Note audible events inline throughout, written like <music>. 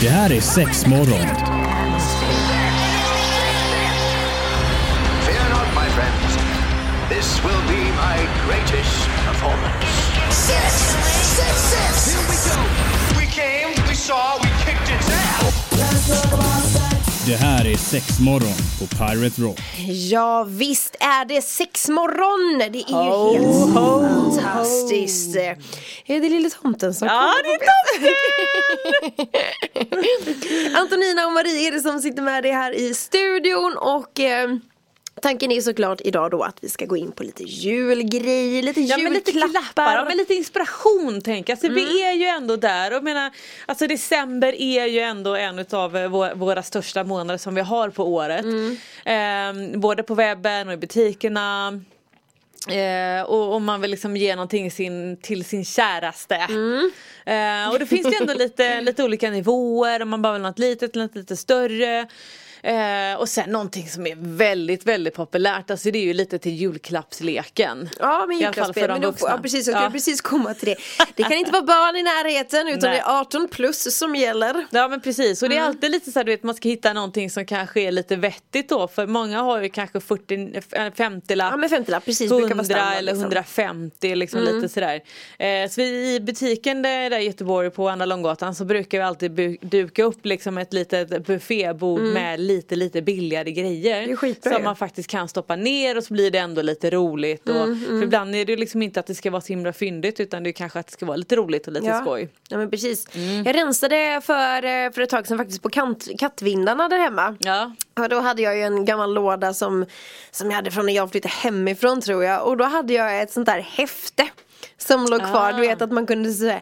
Det här är sex morgon. Fear not, my friends. This will be my greatest performance. Six, six, six. Here we go. We came, we saw, we kicked its ass. Det här är sex morgon på Pirate Rock. Ja visst är det sexmorgon! Det är ju helt fantastiskt. Är det lille tomten som Ja, kommer det är tomten! <laughs> Antonina och Marie är det som sitter med dig här i studion och eh, Tanken är såklart idag då att vi ska gå in på lite julgrejer, lite Ja lite klappar, julklappar. ja, men lite inspiration tänker jag. Så Mm. vi är ju ändå där och menar, alltså december är ju ändå en av våra, våra största månader som vi har på året. Mm. Ehm, både på webben och i butikerna. Eh, och om man vill liksom ge någonting sin, till sin käraste. Mm. Eh, och det finns ju ändå lite, lite olika nivåer, om man bara vill något litet eller något lite större. Eh, och sen någonting som är väldigt, väldigt populärt, alltså det är ju lite till julklappsleken. Ja men julklappsspel, de men vuxna. ja, precis, jag skulle Ja. precis komma till det. Det kan inte vara barn i närheten utan Nej. det är 18 plus som gäller. Ja men precis och det är Mm. alltid lite så här, du vet man ska hitta någonting som kanske är lite vettigt då för många har ju kanske 40, eh, 50 lapp Ja men 50 lapp precis, brukar vara 100 standard. eller liksom. 150 liksom lite sådär. Eh, så vi, i butiken där, där i Göteborg på Andra Långgatan så brukar vi alltid bu- duka upp liksom ett litet buffébord med lite lite billigare grejer. Mm. Som man faktiskt kan stoppa ner och så blir det ändå lite roligt. Och, För ibland är det liksom inte att det ska vara så himla fyndigt utan det är kanske att det ska vara lite roligt och lite Ja. skoj. Ja men precis. Mm. Jag rensade för, eh, för ett tag sedan faktiskt på kant, kattvindarna där hemma. Ja. Och då hade jag ju en gammal låda som, som jag hade från när jag flyttade hemifrån tror jag. Och då hade jag ett sånt där häfte. Som låg kvar, du vet att man kunde såhär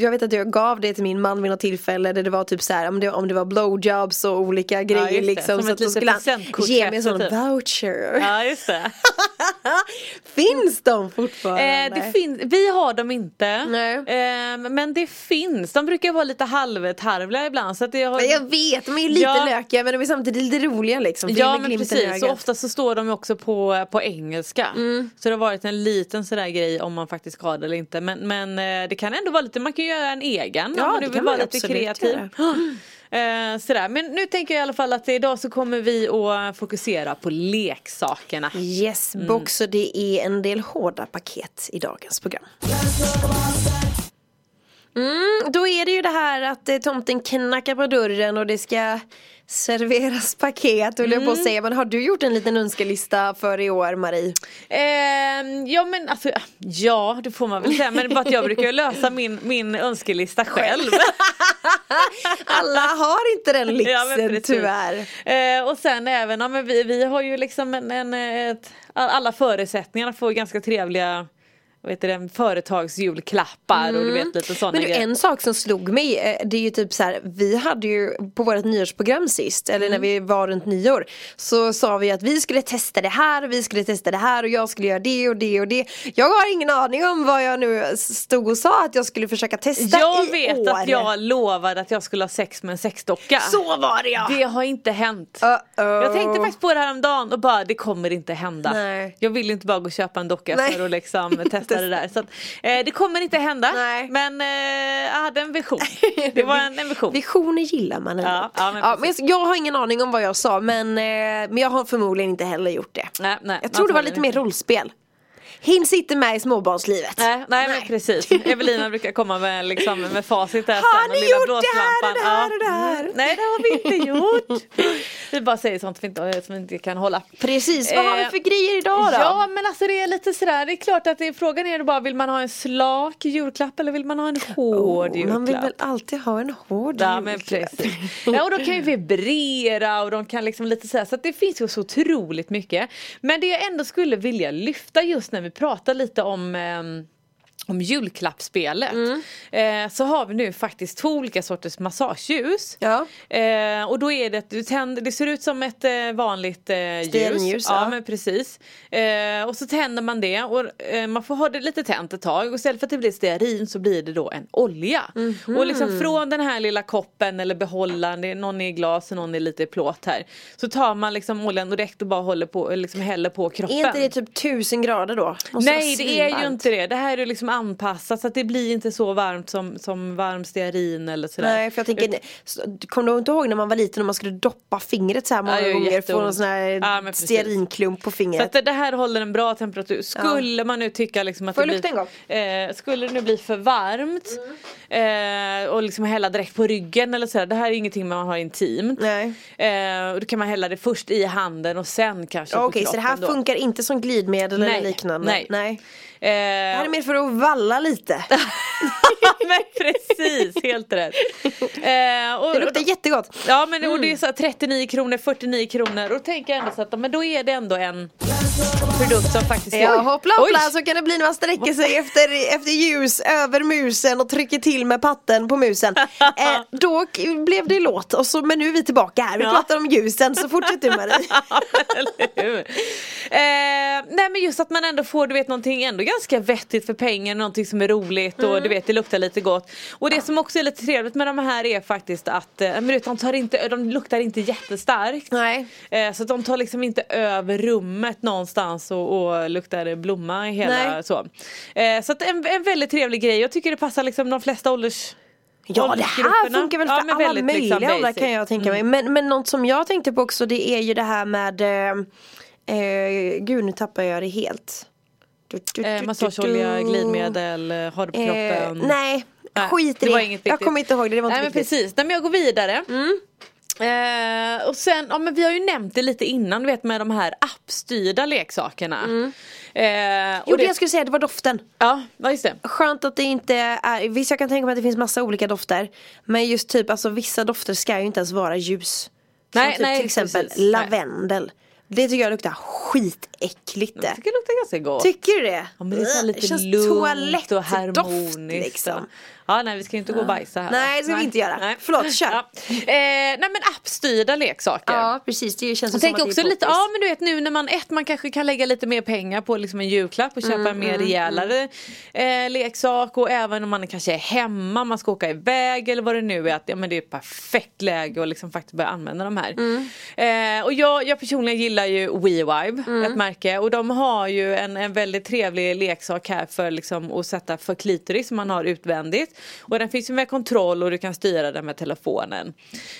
Jag vet att jag gav det till min man vid något tillfälle där det var typ såhär om det, om det var blowjobs och olika grejer det, liksom som så litet skulle han ge mig en sån typ. voucher ja just det. <laughs> Finns de fortfarande? Eh, det fin- vi har dem inte. Nej. Eh, men det finns. De brukar vara lite halvtarvliga ibland. Så att det har... Jag vet, de är ju lite Ja. lökiga men de är samtidigt lite roliga liksom. Ja men precis, så ofta så står de också på, på engelska. Mm. Så det har varit en liten sådär grej om man faktiskt ska ha det eller inte. Men, men eh, det kan ändå vara lite, man kan göra en egen Ja, om kan vill vara lite kreativ. <gasps> Eh, sådär. Men nu tänker jag i alla fall att idag så kommer vi att fokusera på leksakerna. Yes Mm. box och det är en del hårda paket i dagens program. Mm, då är det ju det här att eh, tomten knackar på dörren och det ska serveras paket höll jag på Mm. att säga. Men har du gjort en liten önskelista för i år Marie? Ehm, ja men alltså, ja det får man väl säga men bara att jag brukar lösa min, min önskelista själv. <laughs> Alla har inte den <laughs> Ja, lyxen precis. tyvärr. Eh, och sen även, ja, men vi, vi har ju liksom en, en, ett, alla förutsättningar för ganska trevliga vad heter det, företagsjulklappar och du vet lite sådana Mm. Men du, grejer. en sak som slog mig, eh, det är ju typ så här, vi hade ju på vårt nyårsprogram sist, eller Mm. när vi var runt nyår, så sa vi att vi skulle testa det här och vi skulle testa det här och jag skulle göra det och det och det. Jag har ingen aning om vad jag nu stod och sa att jag skulle försöka testa Jag i vet år. att jag lovade att jag skulle ha sex med en sexdocka. Så var det ja! Det har inte hänt. Uh-oh. Jag tänkte faktiskt på det här om dagen och bara det kommer inte hända. Nej. Jag vill inte bara gå och köpa en docka Nej. för att liksom <laughs> testa det där. Så att, eh, det kommer inte hända. Nej. Men eh, jag hade en vision. <laughs> Det var en, en vision. Visioner gillar man ändå. Ja, ja, men ja, men jag, jag har ingen aning om vad jag sa men, eh, men jag har förmodligen inte heller gjort det. Nej, nej, jag tror det var lite mer rollspel. Hin sitter med i småbarnslivet. Nej, nej, men precis. Evelina brukar komma med, liksom, med facit där Har sen, ni gjort det här och det här Ja. och det här? Mm. Nej det har vi inte gjort. Vi bara säger sånt vi inte, som vi inte kan hålla. Precis, vad har vi Eh, för grejer idag då? Ja men alltså det är lite sådär, det är klart att det är, frågan är bara vill man ha en slak julklapp eller vill man ha en hård julklapp? Oh, man vill väl alltid ha en hård Ja men julklapp. precis. Ja och de kan ju vibrera och de kan liksom lite såhär så att det finns ju så otroligt mycket. Men det jag ändå skulle vilja lyfta just när vi pratar lite om ehm, om julklappsspelet Mm. eh, så har vi nu faktiskt två olika sorters massageljus. Ja. Eh, och då är det att du tänder, det ser ut som ett eh, vanligt eh, ljus. Stearinljus, ja. ja. men precis. Eh, och så tänder man det och eh, man får ha det lite tänt ett tag och istället för att det blir stearin så blir det då en olja. Mhm. Och liksom från den här lilla koppen eller behållaren, det är, någon är i glas och någon är lite i plåt här. Så tar man liksom oljan direkt och bara håller på, liksom häller på kroppen. Är inte det typ tusen grader då? Måste Nej det är ju inte det. Det här är liksom anpassat så att det blir inte så varmt som, som varm stearin eller sådär. Nej för jag tänker, kommer du inte ihåg när man var liten och man skulle doppa fingret så här många Ja, gånger få någon sån här Ja, stearinklump på Så fingret? att det, här håller en bra temperatur. Skulle man nu tycka liksom att Får det jag lukta blir, eh, Skulle det nu bli för varmt Mm. Eh, och liksom hälla direkt på ryggen eller sådär. Det här är ingenting man har intimt. Nej. Eh, och då kan man hälla det först i handen och sen kanske Okej så det här då. funkar inte som glidmedel eller Nej, liknande? nej. nej. Eh, Det här är mer för att valla lite. <laughs> men precis, helt rätt. Eh, och, Det luktar jättegott. Ja men och det är så här 39 kronor, 49 kronor och då tänker jag ändå så att men då är det ändå en produkt som faktiskt Ja, Oj. hoppla Oj. hoppla så kan det bli när man sträcker sig efter, efter ljus över musen och trycker till med patten på musen. <laughs> Eh, då blev det låt och så, men nu är vi tillbaka här. Vi Ja. pratar om ljusen så fortsätt du Marie. <laughs> Eller hur? Eh, men just att man ändå får du vet någonting ändå ganska vettigt för pengen, någonting som är roligt och du vet det luktar lite gott. Och det som också är lite trevligt med de här är faktiskt att eh, men du vet, de, tar inte, de luktar inte jättestarkt. Nej. Eh, så de tar liksom inte över rummet någonstans och, och luktar blomma i hela Nej. så. Eh, så att en, en väldigt trevlig grej, jag tycker det passar liksom de flesta ålders Ja det här funkar väl Ja, för men alla väldigt, möjliga liksom, åldrar kan jag tänka mig. Men, men något som jag tänkte på också det är ju det här med eh, eh, Gud nu tappar jag det helt. Du, du, Eh, massageolja, glidmedel, eh, har du på Eh, kroppen? nej, Nej, skit i det det. jag kommer inte ihåg det, det var inte Nej men viktigt. precis, Nej, men jag går vidare. Eh, och sen, ja men vi har ju nämnt det lite innan, du vet med de här appstyrda leksakerna. Eh, och Jo det det, jag skulle säga det var doften. ja, just det. Skönt att det inte är, visst jag kan tänka mig att det finns massa olika dofter. Men just typ alltså vissa dofter ska ju inte ens vara ljus. Som Nej, typ, nej, till exempel precis. Nej. Det tycker jag luktar skit skitäckligt det. Jag tycker det luktar ganska gott. Tycker du det? Ja men det är så lite känns lugnt och harmoniskt. liksom. Ja nej vi ska ju inte gå och bajsa här. Nej, det ska vi inte göra. Förlåt, kör. Ja. Eh, nej men appstyrda leksaker. Ja precis, det känns Jag som också det är lite, ja men du vet nu när man, ett man kanske kan lägga lite mer pengar på liksom en julklapp och köpa Mm, en mer rejälare eh, leksak och även om man kanske är hemma, man ska åka iväg eller vad det nu är, att ja, men det är ett perfekt läge att liksom faktiskt börja använda de här. Mm. Eh, och jag, jag personligen gillar ju WeVibe, ett märke och de har ju en, en väldigt trevlig leksak här för liksom att sätta för klitoris som man har utvändigt och den finns ju med kontroll och du kan styra den med telefonen.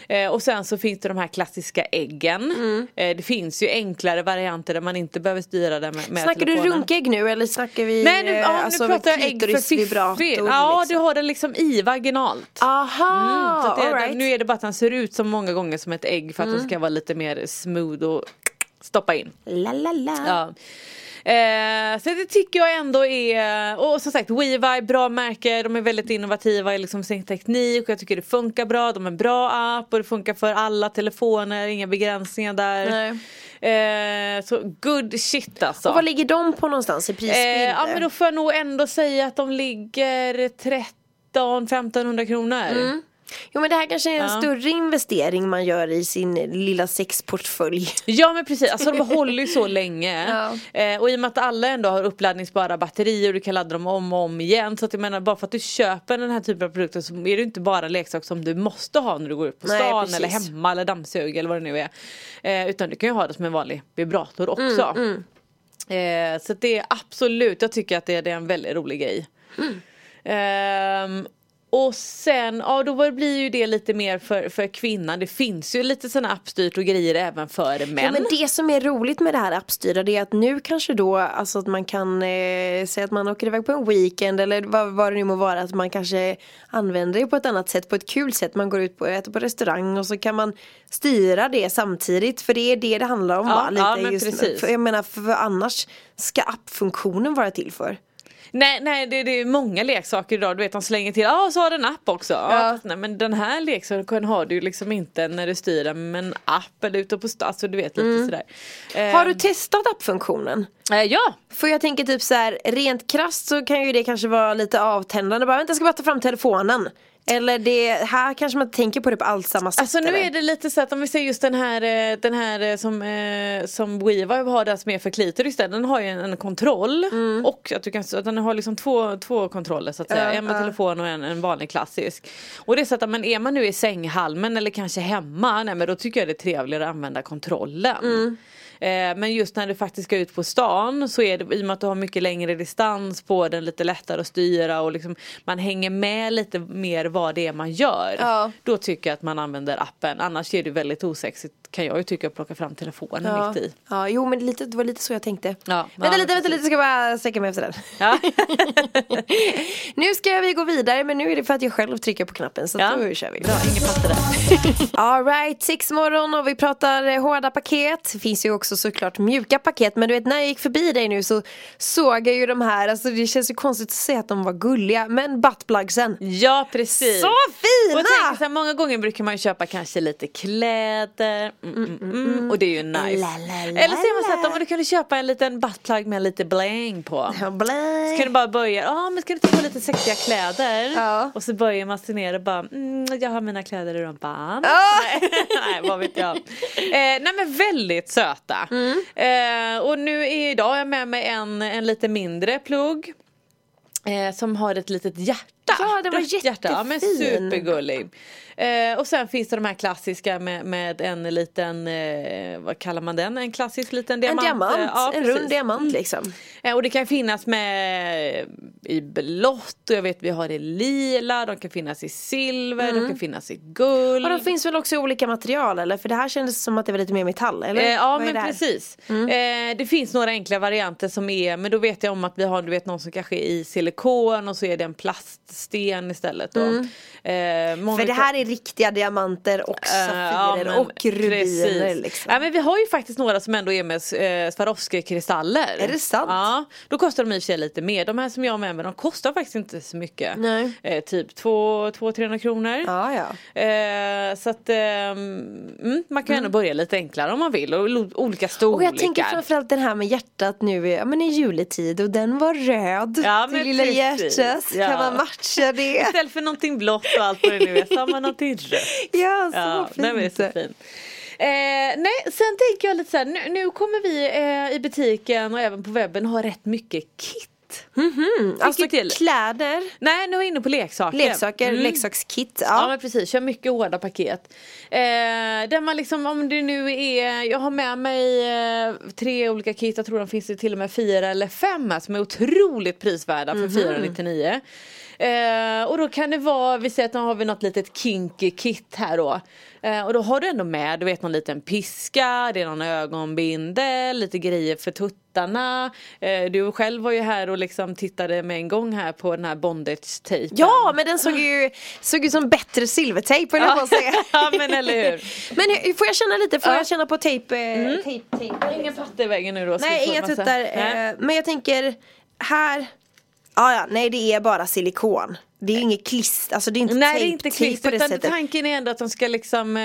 Eh, och sen så finns det de här klassiska äggen. Mm. Eh, det finns ju enklare varianter där man inte behöver styra den med, med Snackar du telefonen. runkägg nu eller snackar vi Nej nu, eh, ja, alltså nu pratar jag ägg för klitorisvibrator, fiffi. Ja liksom? du har den liksom i vaginalt. Aha, att det, all right. Mm. Nu är det bara att den ser ut som många gånger som ett ägg för att den ska vara lite mer smooth och stoppa in. La la la. Ja. Eh, så det tycker jag ändå är, och som sagt WeVibe, bra märke, de är väldigt innovativa i liksom sin teknik och jag tycker det funkar bra, de är en bra app och det funkar för alla telefoner, inga begränsningar där. Eh, så good shit alltså. Och vad ligger de på någonstans i prisbild? eh, ja men då får jag nog ändå säga att de ligger 13-1500 kronor. Jo men det här kanske är en Ja. större investering man gör i sin lilla sexportfölj. Ja men precis, alltså de håller ju så länge. <laughs> Ja. Eh, och i och med att alla ändå har uppladdningsbara batterier och du kan ladda dem om och om igen. Så att jag menar bara för att du köper den här typen av produkter så är det inte bara leksak som du måste ha när du går ut på Nej, stan precis. eller hemma eller dammsug eller vad det nu är. Eh, utan du kan ju ha det som en vanlig vibrator Mm, också. Eh, så det är absolut, jag tycker att det, det är en väldigt rolig grej. Mm. Och sen, ja då blir ju det lite mer för, för kvinnan. Det finns ju lite sådana appstyrt och grejer även för män. Ja, men det som är roligt med det här appstyrda det är att nu kanske då alltså att man kan eh, säga att man åker iväg på en weekend eller vad, vad det nu må vara att man kanske använder det på ett annat sätt, på ett kul sätt. Man går ut på, äter på restaurang och så kan man styra det samtidigt för det är det det handlar om Ja, va? Lite ja, men just, precis. för, jag menar för annars ska appfunktionen vara till för. Nej, nej det, det är många leksaker idag, du vet de slänger till, ja ah, så har den app också. Ja. Fast nej men den här leksaken har du liksom inte när du styr den med en app eller ute på stan, alltså du vet lite sådär. Mm. Har du Ehm, testat appfunktionen? eh, Ja, För jag tänker typ så här, rent krasst så kan ju det kanske vara lite avtändande. Bara, vänta jag ska bara ta fram telefonen. Eller det, här kanske man tänker på det på allt samma sätt. Alltså nu eller? är det lite så att om vi säger just den här, eh, den här eh, som, eh, som WeVibe har där som är för klitoris den har ju en, en kontroll och att du kan, att den har liksom två, två kontroller så att säga. Ja, en med ja. telefon och en, en vanlig klassisk. Och det är så att men är man nu i sänghalmen eller kanske hemma, nej men då tycker jag det är trevligare att använda kontrollen. Eh, men just när du faktiskt ska ut på stan så är det i och med att du har mycket längre distans på den lite lättare att styra och liksom man hänger med lite mer vad det är man gör. Ja. Då tycker jag att man använder appen. Annars är det väldigt osexigt kan jag ju tycka att plocka fram telefonen Ja. mitt i. ja, jo men lite, det var lite så jag tänkte. Ja, vänta ja, lite, vänta lite, ska bara sträcka mig efter den. Ja. <laughs> nu ska vi gå vidare men nu är det för att jag själv trycker på knappen så Ja. då kör vi. Bra, ingen fattar det. <laughs> Alright, sex morgon och vi pratar hårda paket. Det finns ju också såklart mjuka paket. Men du vet när jag gick förbi dig nu så såg jag ju de här, alltså det känns ju konstigt att säga att de var gulliga. Men buttplugsen. Ja precis. Så fina! Och tänk så här, många gånger brukar man ju köpa kanske lite kläder mm, mm, mm, och det är ju nice. La, la, la, Eller är man så att om du kunde köpa en liten buttplug med lite bling på. Ja, blä. Så kan du bara börja, ja men ska du ta på lite sexiga kläder? Ja. Och så börjar man se ner och bara, mm, jag har mina kläder i rumpan. Ja. <laughs> Nej, nej vad vet jag. Eh, nej men väldigt söta. Mm. Eh, och nu är idag jag med mig en, en lite mindre plugg. Eh, som har ett litet hjärta. Ja, den var Rött hjärta. Ja, men jättefin. supergullig. Eh, och sen finns det de här klassiska med, med en liten, eh, vad kallar man den? En klassisk liten En diamant. diamant, Eh, ja, en rund diamant liksom. Eh, och det kan finnas med i blått och jag vet vi har i lila, de kan finnas i silver, de kan finnas i guld. Och de finns väl också i olika material eller? För det här kändes som att det var lite mer metall eller? Eh, ja men det precis. Eh, det finns några enkla varianter som är, men då vet jag om att vi har du vet någon som kanske är i silikon och så är det en plaststen istället då. Eh, många För det här är riktiga diamanter och Eh, ja, safirer men och rubiner liksom. Ja, men vi har ju faktiskt några som ändå är med eh, Swarovski-kristaller. Är det sant? Ja, då kostar de i och för sig lite mer. De här som jag har med mig de kostar faktiskt inte så mycket. Nej. Eh, typ 200-300 kronor. Ja, ja. Eh, så att ehm, mm, man kan ändå börja lite enklare om man vill och olika Och storlekar. jag tänker framförallt den här med hjärtat nu ja, men i juletid och den var röd. Ja, men lilla precis. hjärtat, Ja. kan man matcha det? Istället för någonting blått och allt vad det nu är så har man någonting rött. Ja, så Ja, fint. nej, men det är så fint. Eh, nej, sen tänker jag lite så här, nu, nu kommer vi eh, i butiken och även på webben ha rätt mycket kit. Alltså Vilket till? kläder, Nej, nu är jag inne på leksaker. leksaker, Mm. leksakskit. Ja. Ja. men precis, kör mycket hårda paket. Eh, där man liksom om det nu är, jag har med mig eh, tre olika kit, jag tror de finns det till och med fyra eller fem här som är otroligt prisvärda för 499. Eh, och då kan det vara, vi säger att nu har vi något litet kinky kit här då. Eh, och då har du ändå med, du vet någon liten piska, det är någon ögonbindel, lite grejer för tuttarna. Eh, du själv var ju här och liksom tittade med en gång här på den här bondage-tejpen. Ja, men den såg ju såg ut som bättre silvertejp höll jag på att säga. <laughs> ja men eller hur. <laughs> Men får jag känna lite, får Ja. jag känna på tejp? Eh, tejp, tejp. Ingen patte i väggen nu då? Nej, inga tuttar. Eh, men jag tänker här. Ja, ja, nej det är bara silikon. Det är ju inget klister, alltså det är inte Nej det är inte klister utan sättet. tanken är ändå att de ska liksom eh,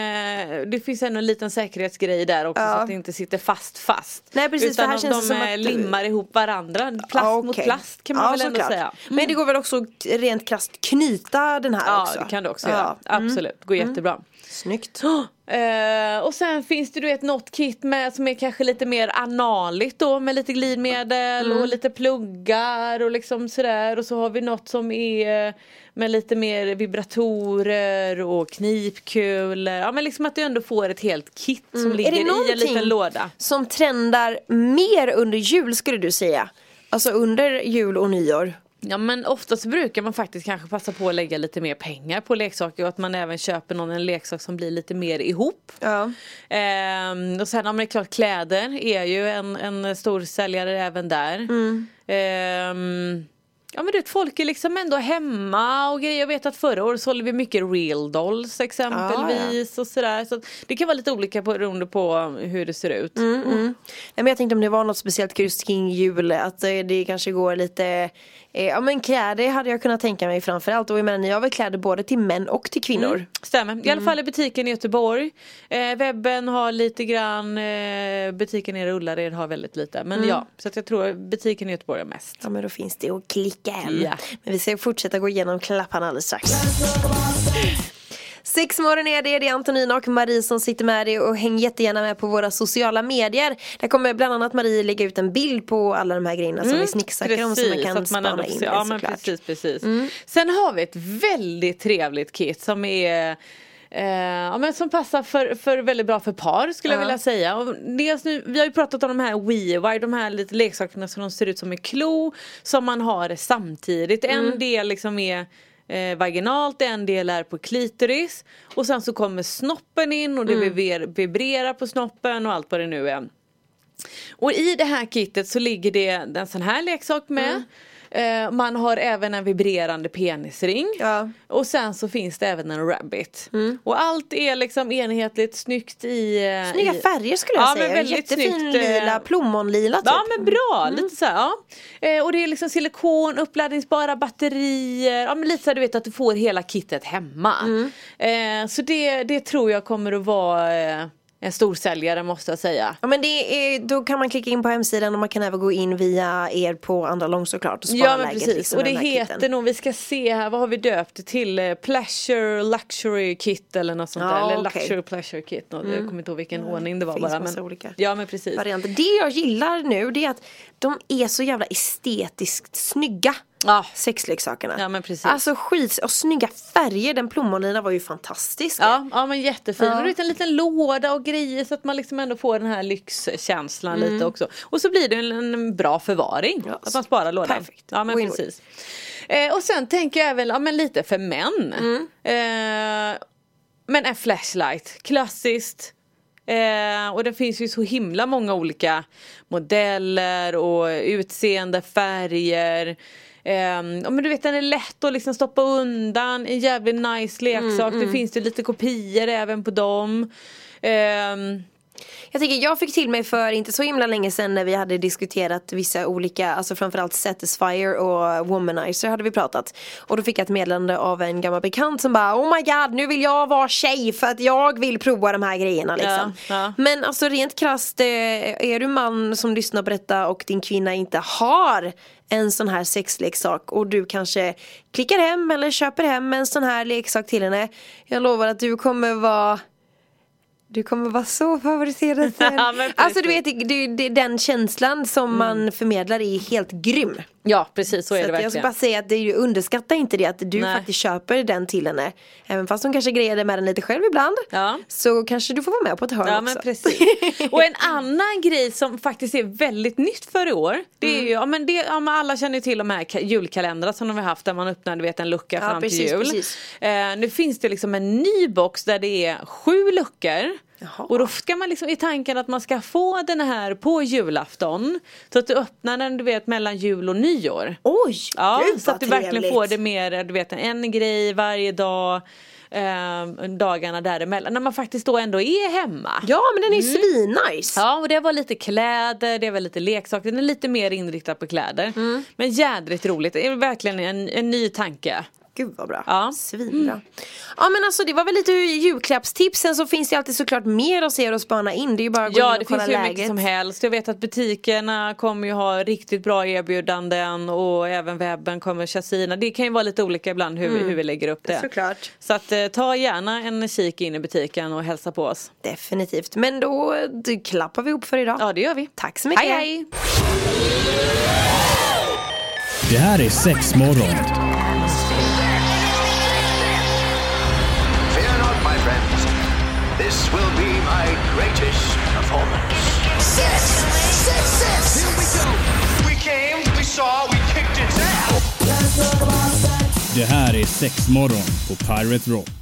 Det finns ändå en liten säkerhetsgrej där också Ja. så att det inte sitter fast fast. Nej, precis, utan för här känns de det som eh, att- limmar ihop varandra. Plast Ja, mot okej. plast kan man Ja, väl ändå såklart. säga. Men det går väl också rent krasst knyta den här Ja också? det kan du också Ja. göra. Absolut, går jättebra. Snyggt. Eh, och sen finns det du vet något kit med som är kanske lite mer analigt då med lite glidmedel Mm. och lite pluggar och liksom sådär och så har vi något som är med lite mer vibratorer och knipkulor. Ja men liksom att du ändå får ett helt kit som ligger Mm. Är det i en liten låda. som trendar mer under jul skulle du säga? Alltså under jul och nyår? Ja men oftast brukar man faktiskt kanske passa på att lägga lite mer pengar på leksaker och att man även köper någon en leksak som blir lite mer ihop. Ja. Ehm, och sen, ja men det är klart kläder är ju en, en stor säljare även där. Mm. Ehm, ja men du vet folk är liksom ändå hemma och grejer. Jag vet att förra året sålde vi mycket real dolls exempelvis och sådär. Så det kan vara lite olika beroende på hur det ser ut. Mm, Nej, men jag tänkte om det var något speciellt just kring jul, att eh, det kanske går lite eh, Ja men kläder hade jag kunnat tänka mig framförallt och jag menar ni har väl kläder både till män och till kvinnor? Stämmer, i alla fall i butiken i Göteborg. Eh, webben har lite grann, eh, butiken i Ullared har väldigt lite. Men ja, så att jag tror butiken i Göteborg har mest. Ja men då finns det att klicka hem. Ja. Men vi ska fortsätta gå igenom klapparna alldeles strax. Sex morgon är det, det är Antonina och Marie som sitter med dig och häng jättegärna med på våra sociala medier. Där kommer bland annat Marie lägga ut en bild på alla de här grejerna som vi snicksnackar om så man kan att spana ändå in det ja, såklart. precis, precis. Sen har vi ett väldigt trevligt kit som är ja, men som passar för, för väldigt bra för par skulle jag Ja. vilja säga. Och dels nu, vi har ju pratat om de här WeWire, de här lite leksakerna som de ser ut som en klo som man har samtidigt. Mm. En del liksom är eh, vaginalt, en del är på klitoris och sen så kommer snoppen in och det Mm. vibrer- vibrerar på snoppen och allt vad det nu är. Och i det här kittet så ligger det en sån här leksak med. Eh, man har även en vibrerande penisring. Ja. Och sen så finns det även en rabbit. Och allt är liksom enhetligt snyggt i... eh, Snygga i, färger skulle jag Ja, säga. men väldigt Jättefin snyggt, eh, lila, plommonlila typ. Ja men bra, lite så här, ja. Eh, och det är liksom silikon, uppladdningsbara batterier, ja men lite så här, du vet att du får hela kittet hemma. Eh, så det, det tror jag kommer att vara eh, en storsäljare måste jag säga. Ja men det är, då kan man klicka in på hemsidan och man kan även gå in via er på andra lång såklart och spara Ja men precis liksom, och det heter kitten. nog, vi ska se här, vad har vi döpt det till? Eh, Pleasure Luxury Kit eller något sånt Ja, där. Eller okej. Luxury Pleasure Kit. något. Jag kommer inte ihåg vilken ordning det var finns bara. Men, olika ja men precis. varianter. Det jag gillar nu det är att de är så jävla estetiskt snygga. Ja. Sexleksakerna. Ja, men precis. Alltså skit och snygga färger. Den plommonlina var ju fantastisk. Ja, ja men jättefin. Ja. Och en liten låda och grejer så att man liksom ändå får den här lyxkänslan Mm. lite också. Och så blir det en, en bra förvaring. Ja, att man sparar lådan. perfekt. Ja men precis. Eh, och sen tänker jag även, ja men lite för män. Mm. Eh, men en flashlight, klassiskt. Eh, och det finns ju så himla många olika modeller och utseende, färger. Eh, men du vet den är lätt att liksom stoppa undan, en jävligt nice leksak. Det finns ju lite kopior även på dem. Ehm, Jag tycker jag fick till mig för inte så himla länge sedan när vi hade diskuterat vissa olika, alltså framförallt Satisfyer och Womanizer hade vi pratat. Och då fick jag ett meddelande av en gammal bekant som bara Oh my god nu vill jag vara tjej för att jag vill prova de här grejerna liksom. Ja, ja. Men alltså rent krasst, eh, är du man som lyssnar på detta och din kvinna inte har en sån här sexleksak och du kanske klickar hem eller köper hem en sån här leksak till henne. Jag lovar att du kommer vara du kommer vara så favoriserad sen. <laughs> Ja, alltså du vet, det, det, den känslan som man förmedlar är helt grym. Ja precis så är Så det att jag ska verkligen. bara säga att det är ju, underskatta inte det att du Nej. faktiskt köper den till henne. Även fast hon kanske grejade med den lite själv ibland. Ja. Så kanske du får vara med på ett hörn Ja också. men precis. <laughs> Och en annan grej som faktiskt är väldigt nytt för i år. Det Mm. är ju, ja men, det, ja, men alla känner ju till de här ka- julkalendrarna som de har haft där man öppnar du vet, en lucka Ja, fram precis, till jul. precis. Eh, nu finns det liksom en ny box där det är sju luckor. Jaha. Och då ska man liksom i tanken att man ska få den här på julafton. Så att du öppnar den du vet mellan jul och nyår. Oj, Ja, gud så vad att du verkligen trevligt. får det mer, du vet en grej varje dag. Eh, dagarna däremellan. När man faktiskt då ändå är hemma. Ja men den är ju svinnice. Ja och det var lite kläder, det var lite leksaker, den är lite mer inriktad på kläder. Mm. Men jädrigt roligt, det är verkligen en, en ny tanke. Gud vad bra. Ja. Svinbra. Ja men alltså det var väl lite julklappstips. Sen så finns det alltid såklart mer att se och spana in. Det är ju bara att gå Ja in det och kolla finns hur läget. mycket som helst. Jag vet att butikerna kommer ju ha riktigt bra erbjudanden och även webben kommer Chasina. Det kan ju vara lite olika ibland hur, hur vi lägger upp det. Mm. Såklart. Så att eh, ta gärna en kik in i butiken och hälsa på oss. Definitivt. Men då klappar vi ihop för idag. Ja det gör vi. Tack så mycket. Hej hej! Det här är Sexmorgon. Fear This will be my greatest performance. Six, six, six. Here we go. We came, we saw, we kicked its ass. Det här är Sexmorgon på Pirate Rock.